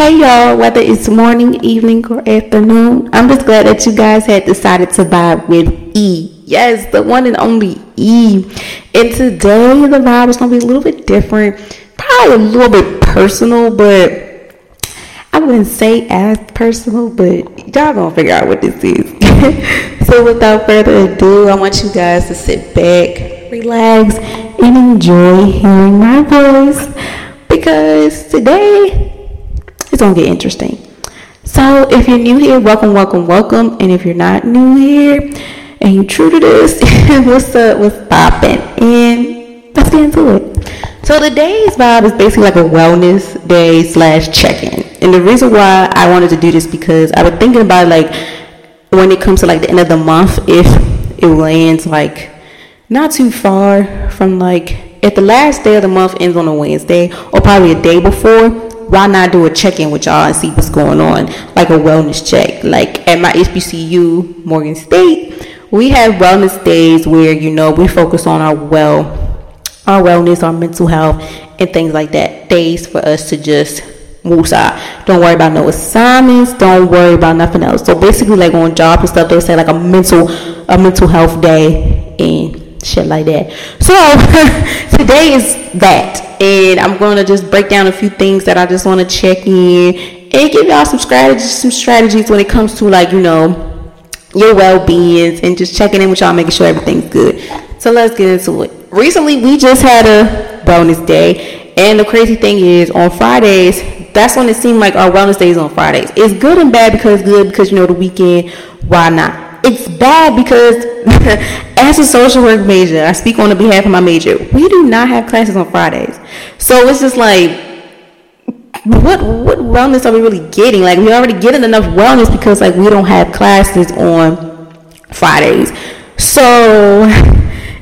Hey y'all, whether it's morning, evening, or afternoon, I'm just glad that you guys had decided to vibe with E. Yes, the one and only E. And today the vibe is gonna be a little bit different, probably a little bit personal, but I wouldn't say as personal, but y'all gonna figure out what this is. so without further ado, I want you guys to sit back, relax, and enjoy hearing my voice because today it's gonna get interesting. So if you're new here, welcome, welcome, welcome. And if you're not new here and you're true to this, what's up, what's popping? And let's get into it. So today's vibe is basically like a wellness day slash check-in. And the reason why I wanted to do this because I was thinking about like when it comes to like the end of the month, if it lands like not too far from like if the last day of the month ends on a Wednesday or probably a day before, why not do a check-in with y'all and see what's going on like a wellness check like at my hbcu morgan state we have wellness days where you know we focus on our well our wellness our mental health and things like that days for us to just woosah. Don't worry about no assignments. Don't worry about nothing else. So basically, like on job and stuff, they say like a mental, a mental health day shit like that. So today is that and I'm going to just break down a few things that I just want to check in and give y'all some strategies, some strategies when it comes to like you know your well-being and just checking in with y'all, making sure everything's good. So let's get into it. Recently, we just had a bonus day, and the crazy thing is, on Fridays, that's when it seemed like our wellness days on Fridays. It's good and bad because good because you know the weekend. Why not? It's bad because as a social work major, I speak on the behalf of my major. We do not have classes on Fridays, so it's just like, what what wellness are we really getting? Like we already getting enough wellness because like we don't have classes on Fridays. So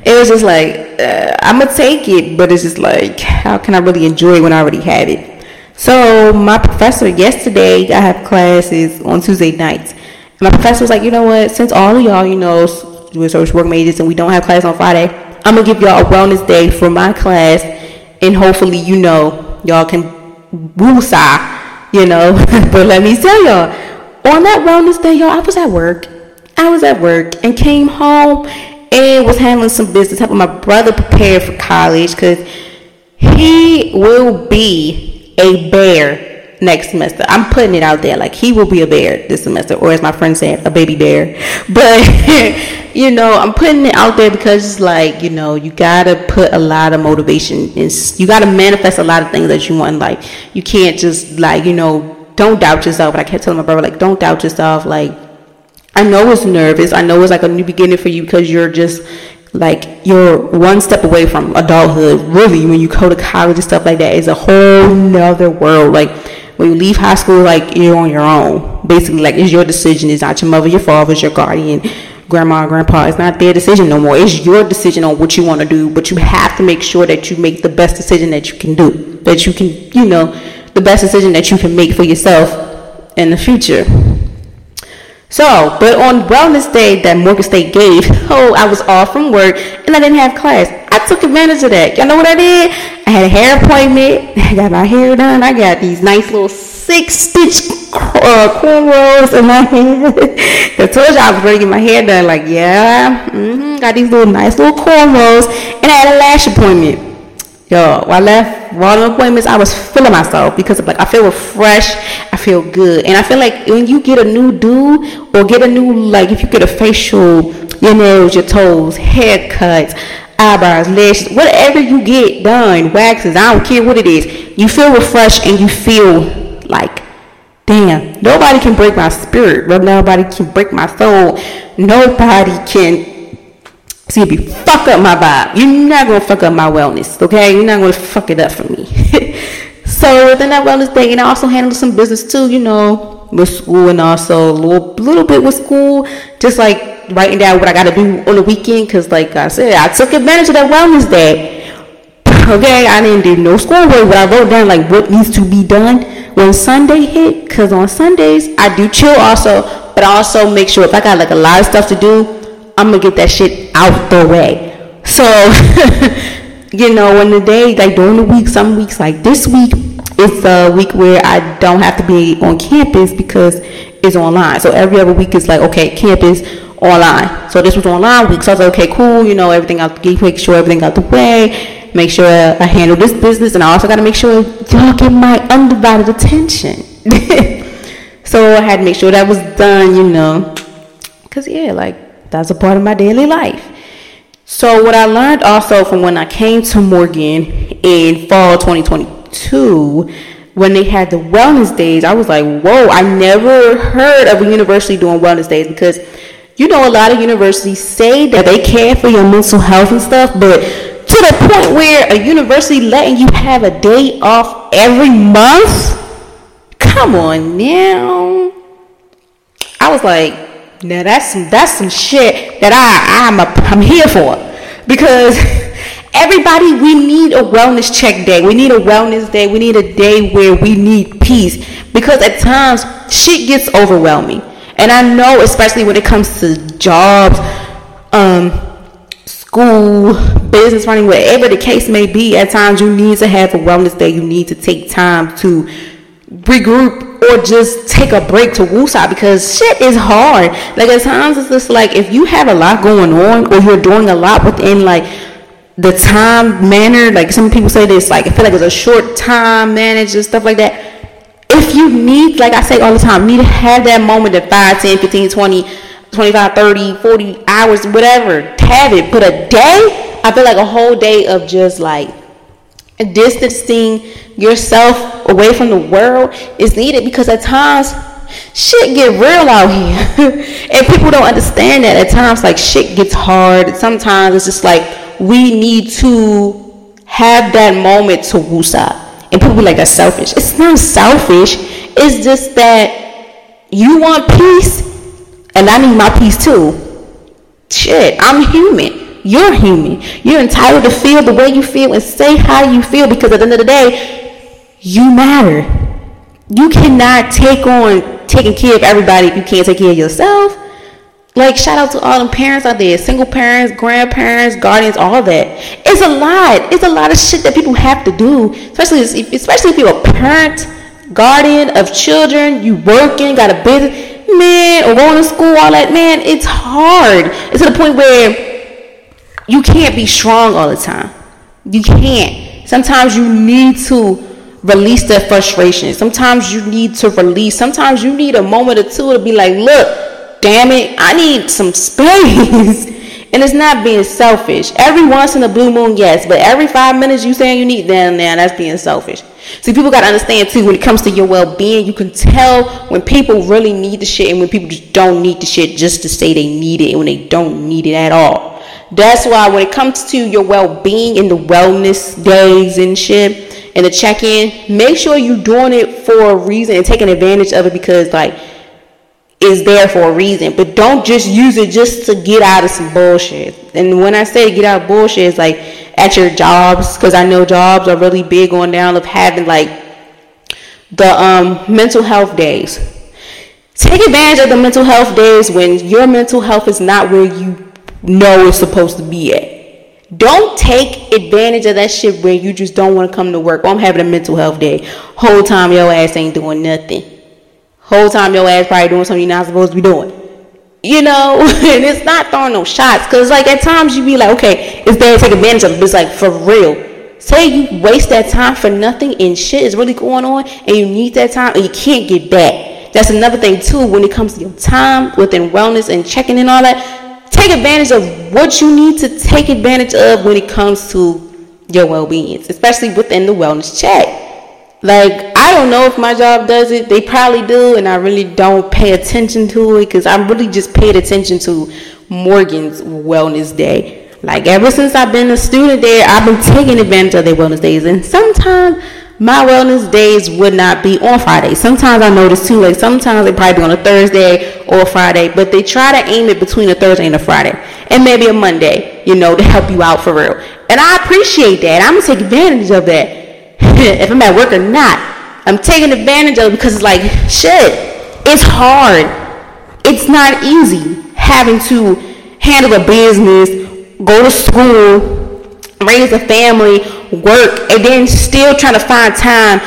it was just like uh, I'm gonna take it, but it's just like how can I really enjoy it when I already have it? So my professor yesterday, I have classes on Tuesday nights my professor was like, you know what? Since all of y'all, you know, doing social work majors and we don't have class on Friday, I'm gonna give y'all a wellness day for my class, and hopefully, you know, y'all can woosah, you know. but let me tell y'all, on that wellness day, y'all, I was at work. I was at work and came home and was handling some business, helping my brother prepare for college because he will be a bear next semester. I'm putting it out there like he will be a bear this semester, or as my friend said, a baby bear. But you know, I'm putting it out there because it's like you know you gotta put a lot of motivation in. You gotta manifest a lot of things that you want. Like you can't just like you know don't doubt yourself. But I kept telling my brother like don't doubt yourself. Like I know it's nervous. I know it's like a new beginning for you because you're just like you're one step away from adulthood really when you go to college and stuff like that is a whole nother world like when you leave high school, like you're on your own. Basically, like it's your decision. It's not your mother, your father, it's your guardian, grandma, grandpa. It's not their decision no more. It's your decision on what you want to do. But you have to make sure that you make the best decision that you can do. That you can, you know, the best decision that you can make for yourself in the future. So, but on wellness day that Morgan State gave, oh, I was off from work and I didn't have class. I took advantage of that. Y'all know what I did? I had a hair appointment. I got my hair done. I got these nice little six stitch uh, cornrows in my hair. I told y'all I was ready to get my hair done. Like, yeah, mm-hmm, got these little nice little cornrows, and I had a lash appointment. Yo, when I left the appointments, I was feeling myself because like I feel refreshed, I feel good, and I feel like when you get a new do or get a new like if you get a facial, your nails, your toes, haircuts, eyebrows, lashes, whatever you get done, waxes, I don't care what it is, you feel refreshed and you feel like, damn, nobody can break my spirit, nobody can break my soul, nobody can See, if you fuck up my vibe, you're not gonna fuck up my wellness, okay? You're not gonna fuck it up for me. so within that wellness day, and I also handle some business too, you know, with school and also a little, little bit with school, just like writing down what I gotta do on the weekend, cause like I said, I took advantage of that wellness day. Okay, I didn't do no schoolwork, but I wrote down like what needs to be done when Sunday hit, cause on Sundays I do chill also, but I also make sure if I got like a lot of stuff to do, I'm gonna get that shit out the way. So, you know, in the day, like during the week, some weeks, like this week, it's a week where I don't have to be on campus because it's online. So every other week is like, okay, campus online. So this was online week. So I was like, okay, cool. You know, everything out, make sure everything out the way. Make sure I handle this business, and I also got to make sure y'all get my undivided attention. so I had to make sure that was done. You know, cause yeah, like that's a part of my daily life. So what I learned also from when I came to Morgan in fall 2022 when they had the wellness days, I was like, whoa, I never heard of a university doing wellness days because you know a lot of universities say that they care for your mental health and stuff, but to the point where a university letting you have a day off every month? Come on now. I was like, now that's some that's some shit that I I'm a, I'm here for because everybody we need a wellness check day. We need a wellness day. We need a day where we need peace because at times shit gets overwhelming. And I know especially when it comes to jobs, um, school, business running, whatever the case may be, at times you need to have a wellness day. You need to take time to regroup or just take a break to woosah because shit is hard. Like at times it's just like if you have a lot going on or you're doing a lot within like the time manner, like some people say this, like I feel like it's a short time managed stuff like that. If you need, like I say all the time, need to have that moment of 5, 10, 15, 20, 25, 30, 40 hours, whatever. Have it. But a day, I feel like a whole day of just like distancing yourself away from the world is needed because at times shit get real out here. And people don't understand that at times like shit gets hard. Sometimes it's just like we need to have that moment to woosah and people be like that's selfish. It's not selfish. It's just that you want peace and i need my peace too. Shit i'm human you're human. You're entitled to feel the way you feel and say how you feel because at the end of the day, you matter. You cannot take on taking care of everybody if you can't take care of yourself. Like shout out to all the parents out there, single parents, grandparents, guardians, all that. It's a lot. It's a lot of shit that people have to do, especially especially if you're a parent, guardian of children, you working, got a business, man, or going to school, all that, man. It's hard. It's to the point where you can't be strong all the time. You can't. Sometimes you need to release that frustration. Sometimes you need to release. Sometimes you need a moment or two to be like, look, damn it, I need some space. and it's not being selfish. Every once in a blue moon, yes, but every five minutes you saying you need them, now that's being selfish. See, people got to understand too when it comes to your well being, you can tell when people really need the shit and when people just don't need the shit just to say they need it and when they don't need it at all. That's why when it comes to your well-being and the wellness days and shit and the check-in, make sure you're doing it for a reason and taking advantage of it because like it's there for a reason. But don't just use it just to get out of some bullshit. And when I say get out of bullshit, it's like at your jobs because I know jobs are really big on down of having like the um, mental health days. Take advantage of the mental health days when your mental health is not where you know it's supposed to be at. Don't take advantage of that shit where you just don't want to come to work. Oh, I'm having a mental health day. Whole time your ass ain't doing nothing. Whole time your ass probably doing something you're not supposed to be doing. You know, and it's not throwing no shots. Cause like at times you be like, okay, it's there to take advantage of it. But it's like for real. Say you waste that time for nothing and shit is really going on and you need that time and you can't get back. That's another thing too when it comes to your time within wellness and checking and all that take advantage of what you need to take advantage of when it comes to your well-being, especially within the wellness check. Like I don't know if my job does it. They probably do, and I really don't pay attention to it because I'm really just paid attention to Morgan's Wellness Day. Like ever since I've been a student there, I've been taking advantage of their wellness days, and sometimes my wellness days would not be on Friday. Sometimes I notice too, like sometimes they probably be on a Thursday or a Friday, but they try to aim it between a Thursday and a Friday, and maybe a Monday, you know, to help you out for real. And I appreciate that. I'm gonna take advantage of that, if I'm at work or not. I'm taking advantage of it because it's like shit. It's hard. It's not easy having to handle a business, go to school, raise a family, work, and then still trying to find time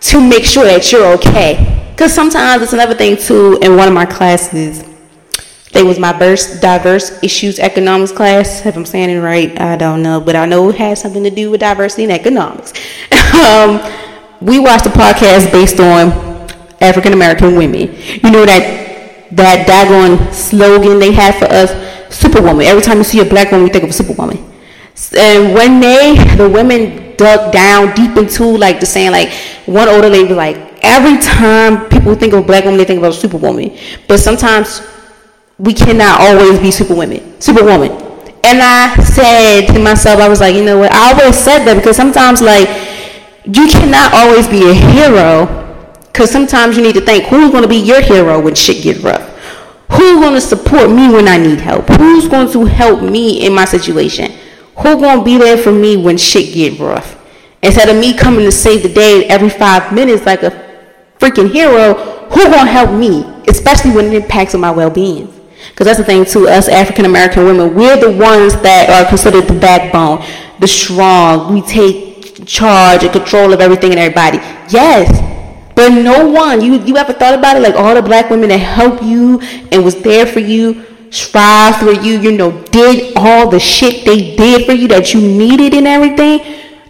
to make sure that you're okay. Because sometimes it's another thing too. In one of my classes, they was my diverse, diverse issues economics class. If I'm saying it right, I don't know, but I know it has something to do with diversity in economics. um, we watched a podcast based on African American women. You know that that daggone slogan they had for us, Superwoman. Every time you see a black woman, you think of a Superwoman. And when they, the women dug down deep into like the saying, like one older lady was like, every time people think of black woman, they think about superwoman. But sometimes we cannot always be superwomen, superwoman. And I said to myself, I was like, you know what? I always said that because sometimes like you cannot always be a hero because sometimes you need to think who's going to be your hero when shit gets rough. Who's going to support me when I need help? Who's going to help me in my situation? Who's going to be there for me when shit get rough? Instead of me coming to save the day every five minutes like a freaking hero, who to help me? Especially when it impacts on my well-being. Because that's the thing too, us African American women, we're the ones that are considered the backbone, the strong. We take charge and control of everything and everybody. Yes, but no one, you you ever thought about it? Like all the black women that helped you and was there for you, strive for you, you know, did all the shit they did for you that you needed and everything.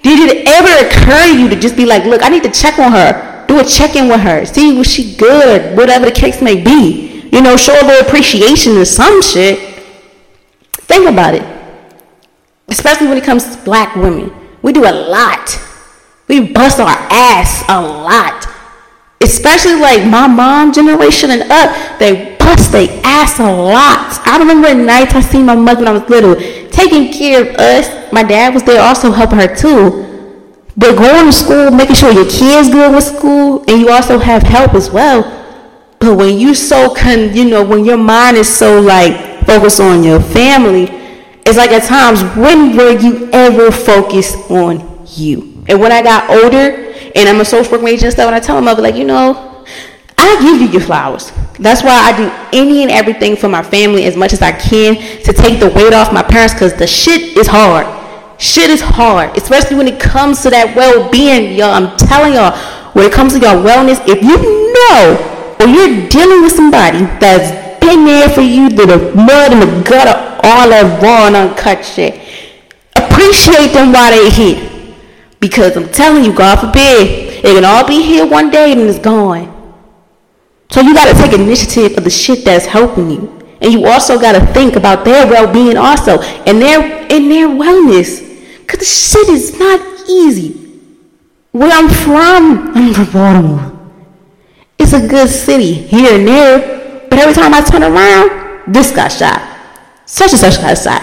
Did it ever occur to you to just be like, look, I need to check on her, do a check in with her, see was she good, whatever the case may be. You know, show a little appreciation to some shit. Think about it. Especially when it comes to black women. We do a lot. We bust our ass a lot especially like my mom generation and up, they bust their ass a lot. I remember nights I seen my mother when I was little taking care of us. My dad was there also helping her too. But going to school, making sure your kids good with school, and you also have help as well. But when you so con, you know, when your mind is so like focused on your family, it's like at times when were you ever focused on you? And when I got older, and I'm a social work major and stuff. And I tell my mother, like, you know, I give you your flowers. That's why I do any and everything for my family as much as I can to take the weight off my parents because the shit is hard. Shit is hard, especially when it comes to that well being, y'all. I'm telling y'all, when it comes to your wellness, if you know or you're dealing with somebody that's been there for you through the mud and the gutter, all that raw and uncut shit, appreciate them while they're here. Because I'm telling you, God forbid, it can all be here one day and it's gone. So you got to take initiative of the shit that's helping you. And you also got to think about their well-being also and their and their wellness. Cause the shit is not easy. Where I'm from, I'm from Baltimore. It's a good city here and there, but every time I turn around, this got shot. Such and such got shot.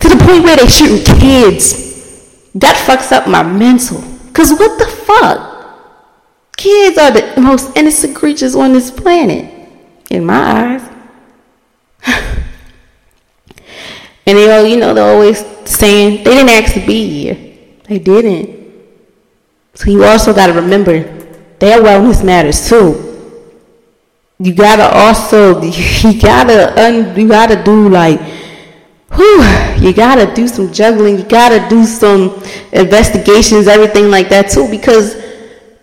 To the point where they shooting kids that fucks up my mental. Because what the fuck? Kids are the most innocent creatures on this planet, in my eyes. and they all, you know, they're always saying they didn't ask to be here. They didn't. So you also got to remember their wellness matters too. You gotta also, you gotta, un, you gotta do like whew, you gotta do some juggling, you gotta do some investigations, everything like that too, because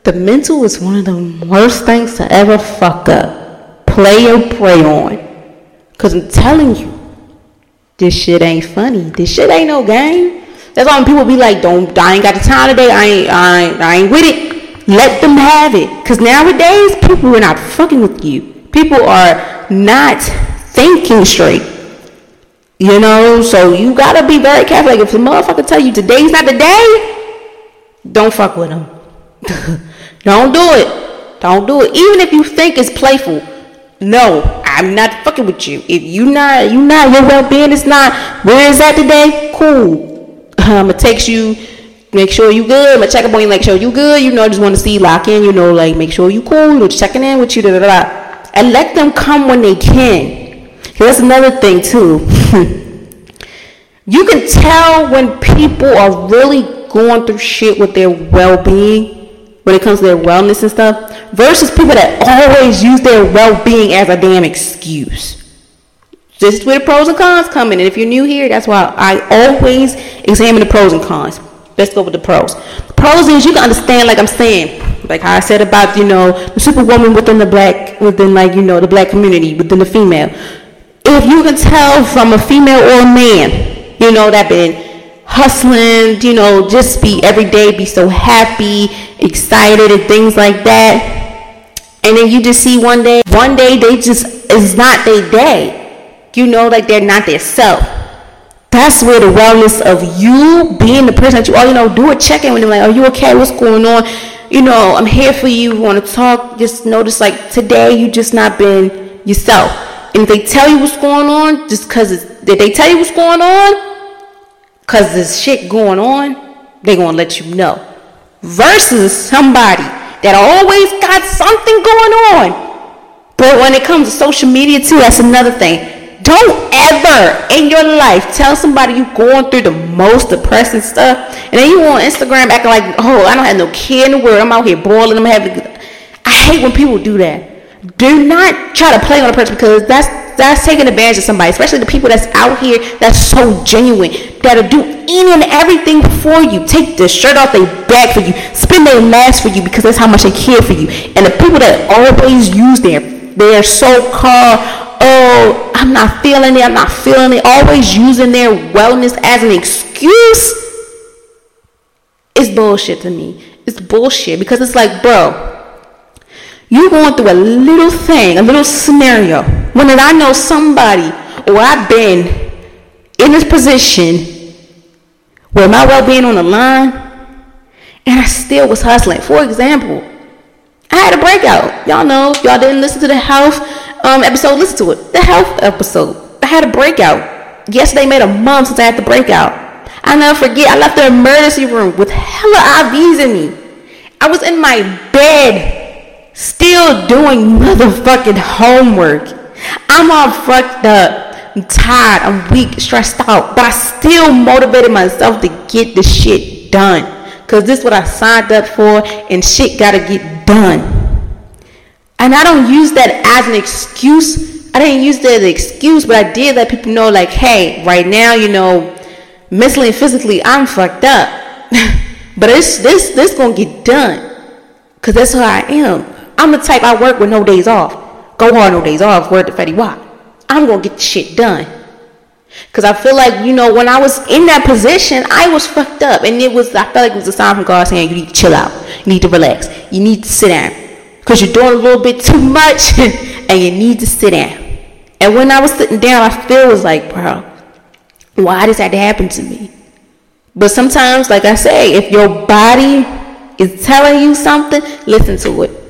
the mental is one of the worst things to ever fuck up. Play or prey on. Cause I'm telling you, this shit ain't funny. This shit ain't no game. That's why when people be like, "Don't, I ain't got the time today. I ain't, I ain't, I ain't with it." Let them have it. Cause nowadays, people are not fucking with you. People are not thinking straight. You know, so you gotta be very careful. Like if the motherfucker tell you today's not the day, don't fuck with him. don't do it. Don't do it. Even if you think it's playful. No, I'm not fucking with you. If you not you not your well being is not where is that today? Cool. It takes you make sure you good. I'm gonna check up on you, make sure you good. You know, I just want to see lock in. You know, like make sure you cool. You know, checking in with you, da, da, da. and let them come when they can. That's another thing too. you can tell when people are really going through shit with their well-being when it comes to their wellness and stuff versus people that always use their well-being as a damn excuse. This is where the pros and cons come in. And if you're new here, that's why I always examine the pros and cons. Let's go with the pros. pros is you can understand, like I'm saying, like how I said about you know the superwoman within the black, within like you know the black community, within the female. If you can tell from a female or a man, you know that been hustling, you know, just be every day, be so happy, excited, and things like that. And then you just see one day, one day they just is not their day. You know, like they're not their self. That's where the wellness of you being the person that you are, you know, do a check in with them, like, are you okay? What's going on? You know, I'm here for you. Want to talk? Just notice, like today, you just not been yourself. And if they tell you what's going on, just because did they tell you what's going on? Cause there's shit going on, they gonna let you know. Versus somebody that always got something going on. But when it comes to social media too, that's another thing. Don't ever in your life tell somebody you going through the most depressing stuff, and then you on Instagram acting like, oh, I don't have no care in the world. I'm out here boiling. I'm having. I hate when people do that. Do not try to play on a person because that's that's taking advantage of somebody, especially the people that's out here that's so genuine, that'll do any and everything for you. Take the shirt off their back for you, spend their last for you because that's how much they care for you. And the people that always use their their so-called oh I'm not feeling it, I'm not feeling it, always using their wellness as an excuse. It's bullshit to me. It's bullshit because it's like, bro, you're going through a little thing, a little scenario. When did I know somebody or I've been in this position where my well being on the line and I still was hustling? For example, I had a breakout. Y'all know, y'all didn't listen to the health um, episode, listen to it. The health episode. I had a breakout. Yesterday made a month since I had the breakout. I never forget, I left the emergency room with hella IVs in me. I was in my bed Still doing motherfucking homework. I'm all fucked up. I'm tired. I'm weak, stressed out. But I still motivated myself to get the shit done. Because this is what I signed up for, and shit gotta get done. And I don't use that as an excuse. I didn't use that as an excuse, but I did let people know, like, hey, right now, you know, mentally and physically, I'm fucked up. but it's this this gonna get done. Cause that's who I am. I'm the type I work with no days off. Go hard no days off, word to Fetty Wap. I'm gonna get the shit done. Cause I feel like, you know, when I was in that position, I was fucked up. And it was I felt like it was a sign from God saying you need to chill out. You need to relax. You need to sit down. Cause you're doing a little bit too much and you need to sit down. And when I was sitting down, I feel was like, bro, why does that to happen to me? But sometimes, like I say, if your body is telling you something, listen to it.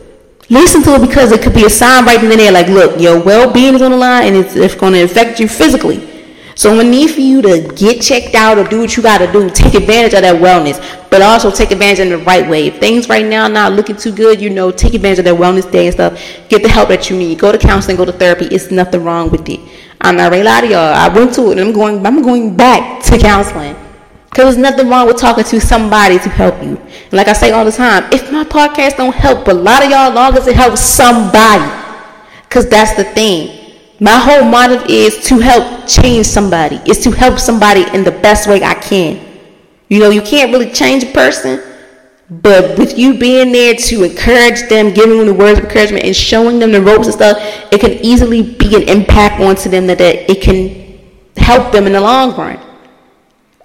Listen to it because it could be a sign right in there like, look, your well being is on the line and it's, it's going to affect you physically. So to need for you to get checked out or do what you got to do. Take advantage of that wellness, but also take advantage in the right way. If things right now not looking too good, you know, take advantage of that wellness day and stuff. Get the help that you need. Go to counseling, go to therapy. It's nothing wrong with it. I'm not to lie to y'all. I went to it and I'm going, I'm going back to counseling. Because there's nothing wrong with talking to somebody to help you. And like I say all the time, if my podcast don't help, a lot of y'all, long as it helps somebody. Because that's the thing. My whole motive is to help change somebody. Is to help somebody in the best way I can. You know, you can't really change a person, but with you being there to encourage them, giving them the words of encouragement, and showing them the ropes and stuff, it can easily be an impact onto them that, that it can help them in the long run.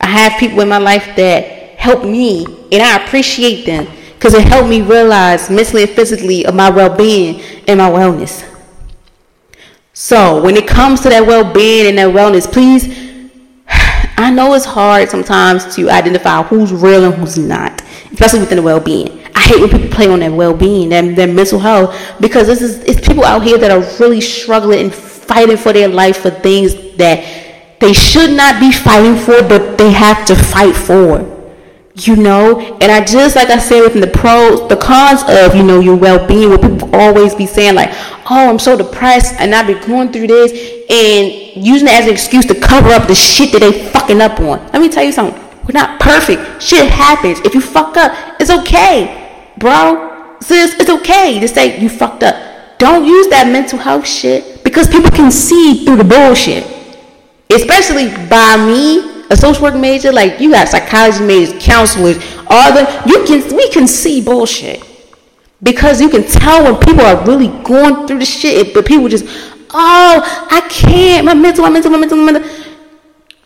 I have people in my life that help me, and I appreciate them because it helped me realize mentally and physically of my well being and my wellness. So, when it comes to that well being and that wellness, please, I know it's hard sometimes to identify who's real and who's not, especially within the well being. I hate when people play on that well being, that, their mental health, because this is it's people out here that are really struggling and fighting for their life for things that they should not be fighting for, but they have to fight for. You know, and I just like I said within the pros, the cons of you know your well-being, where people always be saying like, "Oh, I'm so depressed, and I've been going through this," and using it as an excuse to cover up the shit that they fucking up on. Let me tell you something. We're not perfect. Shit happens. If you fuck up, it's okay, bro. Sis, it's okay to say you fucked up. Don't use that mental health shit because people can see through the bullshit especially by me, a social work major, like you got psychology majors, counselors, all the you can we can see bullshit because you can tell when people are really going through the shit, but people just, oh, I can't, my mental, my mental, my mental, my mental.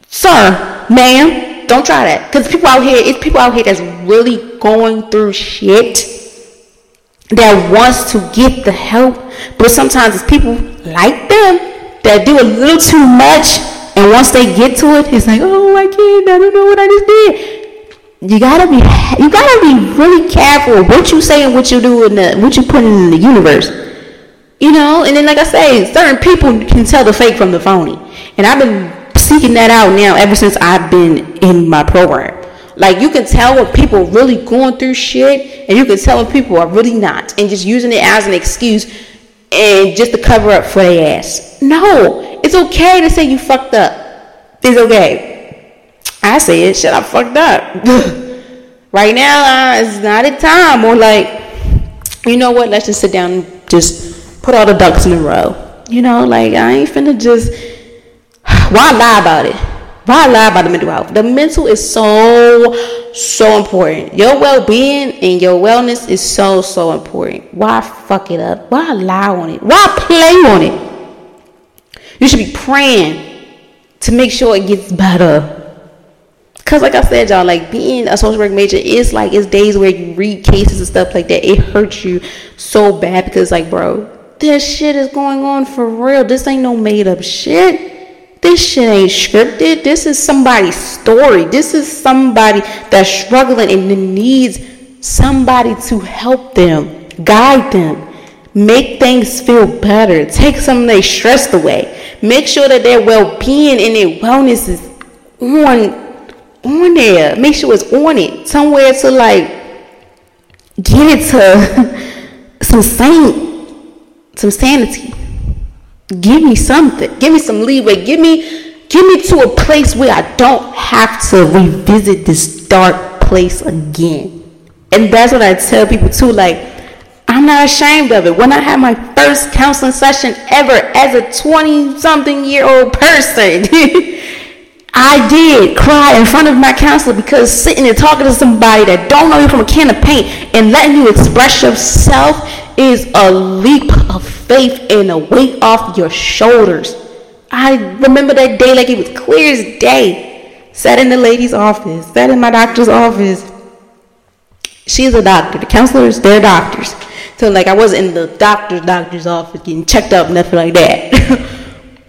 Sir, ma'am, don't try that. Because people out here, it's people out here that's really going through shit that wants to get the help, but sometimes it's people like them that do a little too much, and once they get to it, it's like, oh, I can't, I don't know what I just did you gotta be you gotta be really careful what you say and what you do and what you put in the universe. You know, and then like I say, certain people can tell the fake from the phony, and I've been seeking that out now ever since I've been in my program. Like you can tell when people really going through shit, and you can tell when people are really not, and just using it as an excuse and just to cover up for their ass. No, it's okay to say you fucked up. It's okay. I said, shit, I fucked up. right now, uh, it's not a time. Or like, you know what? Let's just sit down and just put all the ducks in a row. You know, like I ain't finna just. Why lie about it? Why lie about the mental health? The mental is so, so important. Your well being and your wellness is so, so important. Why fuck it up? Why lie on it? Why play on it? You should be praying to make sure it gets better. Cause like I said, y'all, like being a social work major is like it's days where you read cases and stuff like that. It hurts you so bad because like, bro, this shit is going on for real. This ain't no made up shit. This shit ain't scripted. This is somebody's story. This is somebody that's struggling and needs somebody to help them, guide them, make things feel better, take some of their stress away, make sure that their well being and their wellness is on on there. Make sure it's on it. Somewhere to like get it to some sane, some sanity. Give me something. Give me some leeway. Give me give me to a place where I don't have to revisit this dark place again. And that's what I tell people too. Like, I'm not ashamed of it. When I had my first counseling session ever as a 20 something year old person, I did cry in front of my counselor because sitting and talking to somebody that don't know you from a can of paint and letting you express yourself is a leap of faith and a weight off your shoulders. I remember that day like it was clear as day. Sat in the lady's office, sat in my doctor's office. She's a doctor. The counselors, they're doctors. So like I wasn't in the doctor's doctor's office getting checked up, nothing like that.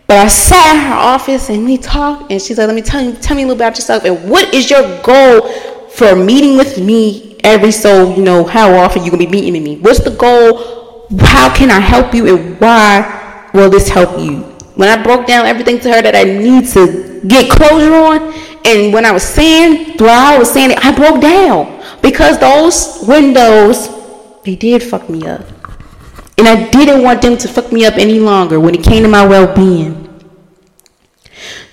But I sat in her office and we talked, and she's like, "Let me tell you, tell me a little about yourself, and what is your goal for meeting with me every so you know how often you gonna be meeting with me? What's the goal? How can I help you, and why will this help you?" When I broke down everything to her that I need to get closure on, and when I was saying, while I was saying it, I broke down because those windows they did fuck me up. And I didn't want them to fuck me up any longer when it came to my well being.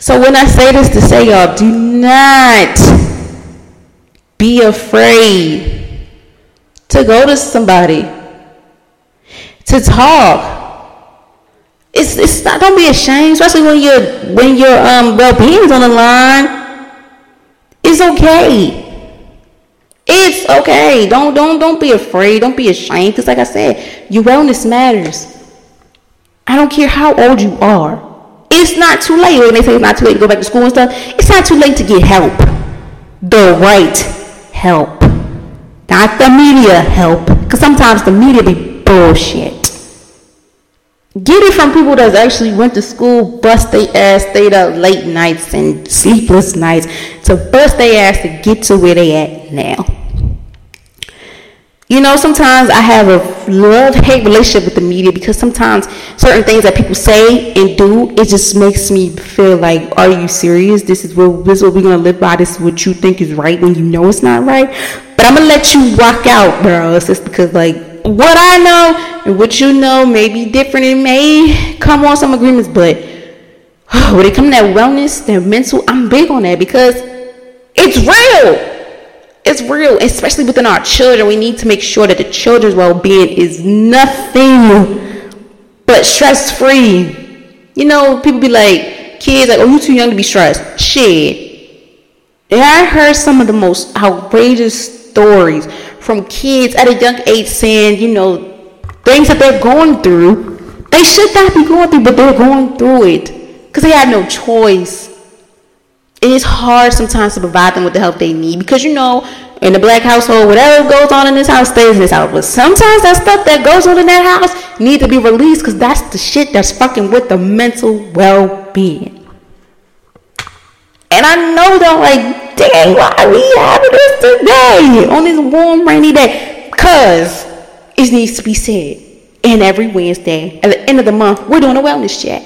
So when I say this to say, y'all, do not be afraid to go to somebody to talk. It's, it's not don't be ashamed, especially when your when your um well being is on the line. It's okay. It's okay. Don't don't don't be afraid. Don't be ashamed. Because like I said, your wellness matters. I don't care how old you are. It's not too late. When they say it's not too late to go back to school and stuff, it's not too late to get help. The right help. Not the media help. Because sometimes the media be bullshit. Get it from people that actually went to school, bust their ass, stayed up late nights and sleepless nights to bust their ass to get to where they at now. You know, sometimes I have a love hate relationship with the media because sometimes certain things that people say and do, it just makes me feel like, are you serious? This is what this is what we're gonna live by. This is what you think is right when you know it's not right. But I'm gonna let you walk out, bro. It's just because like what I know and what you know may be different. It may come on some agreements, but when it comes to that wellness, that mental, I'm big on that because it's real. It's real, especially within our children. We need to make sure that the children's well-being is nothing but stress-free. You know, people be like, kids like, oh, you too young to be stressed. Shit. Yeah, I heard some of the most outrageous stories from kids at a young age saying, you know, things that they're going through. They should not be going through, but they're going through it because they have no choice. It is hard sometimes to provide them with the help they need because you know in the black household, whatever goes on in this house stays in this house. But sometimes that stuff that goes on in that house need to be released because that's the shit that's fucking with the mental well-being. And I know that like, dang, why are we having this today on this warm, rainy day? Cause it needs to be said. And every Wednesday, at the end of the month, we're doing a wellness chat.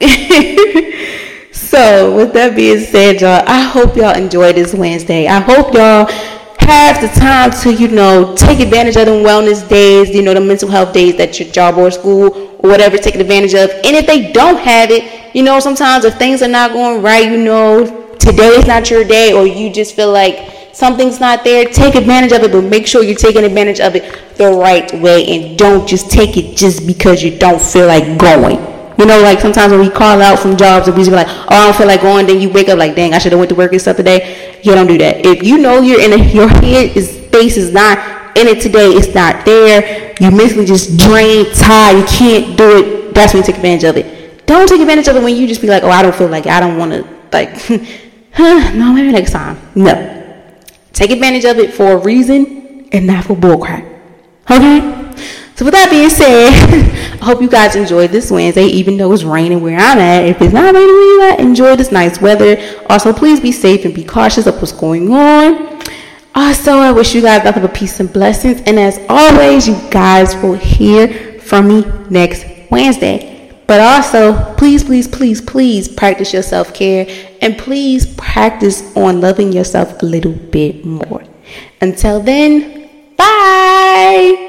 So, with that being said, y'all, I hope y'all enjoy this Wednesday. I hope y'all have the time to, you know, take advantage of the wellness days, you know, the mental health days that your job or school or whatever taking advantage of. And if they don't have it, you know, sometimes if things are not going right, you know, today is not your day or you just feel like something's not there, take advantage of it, but make sure you're taking advantage of it the right way and don't just take it just because you don't feel like going. You know, like sometimes when we call out from jobs and we just be like, oh, I don't feel like going, then you wake up like, dang, I should have went to work and stuff today. You don't do that. If you know you're in a, your head is space is not in it today, it's not there. You mentally just drained, tired, you can't do it. That's when you take advantage of it. Don't take advantage of it when you just be like, oh, I don't feel like I don't want to like, huh, no, maybe next time. No. Take advantage of it for a reason and not for bullcrap. Okay? So with that being said, I hope you guys enjoyed this Wednesday, even though it's raining where I'm at. If it's not raining where you at, enjoy this nice weather. Also, please be safe and be cautious of what's going on. Also, I wish you guys nothing but peace and blessings. And as always, you guys will hear from me next Wednesday. But also, please, please, please, please practice your self care and please practice on loving yourself a little bit more. Until then, bye.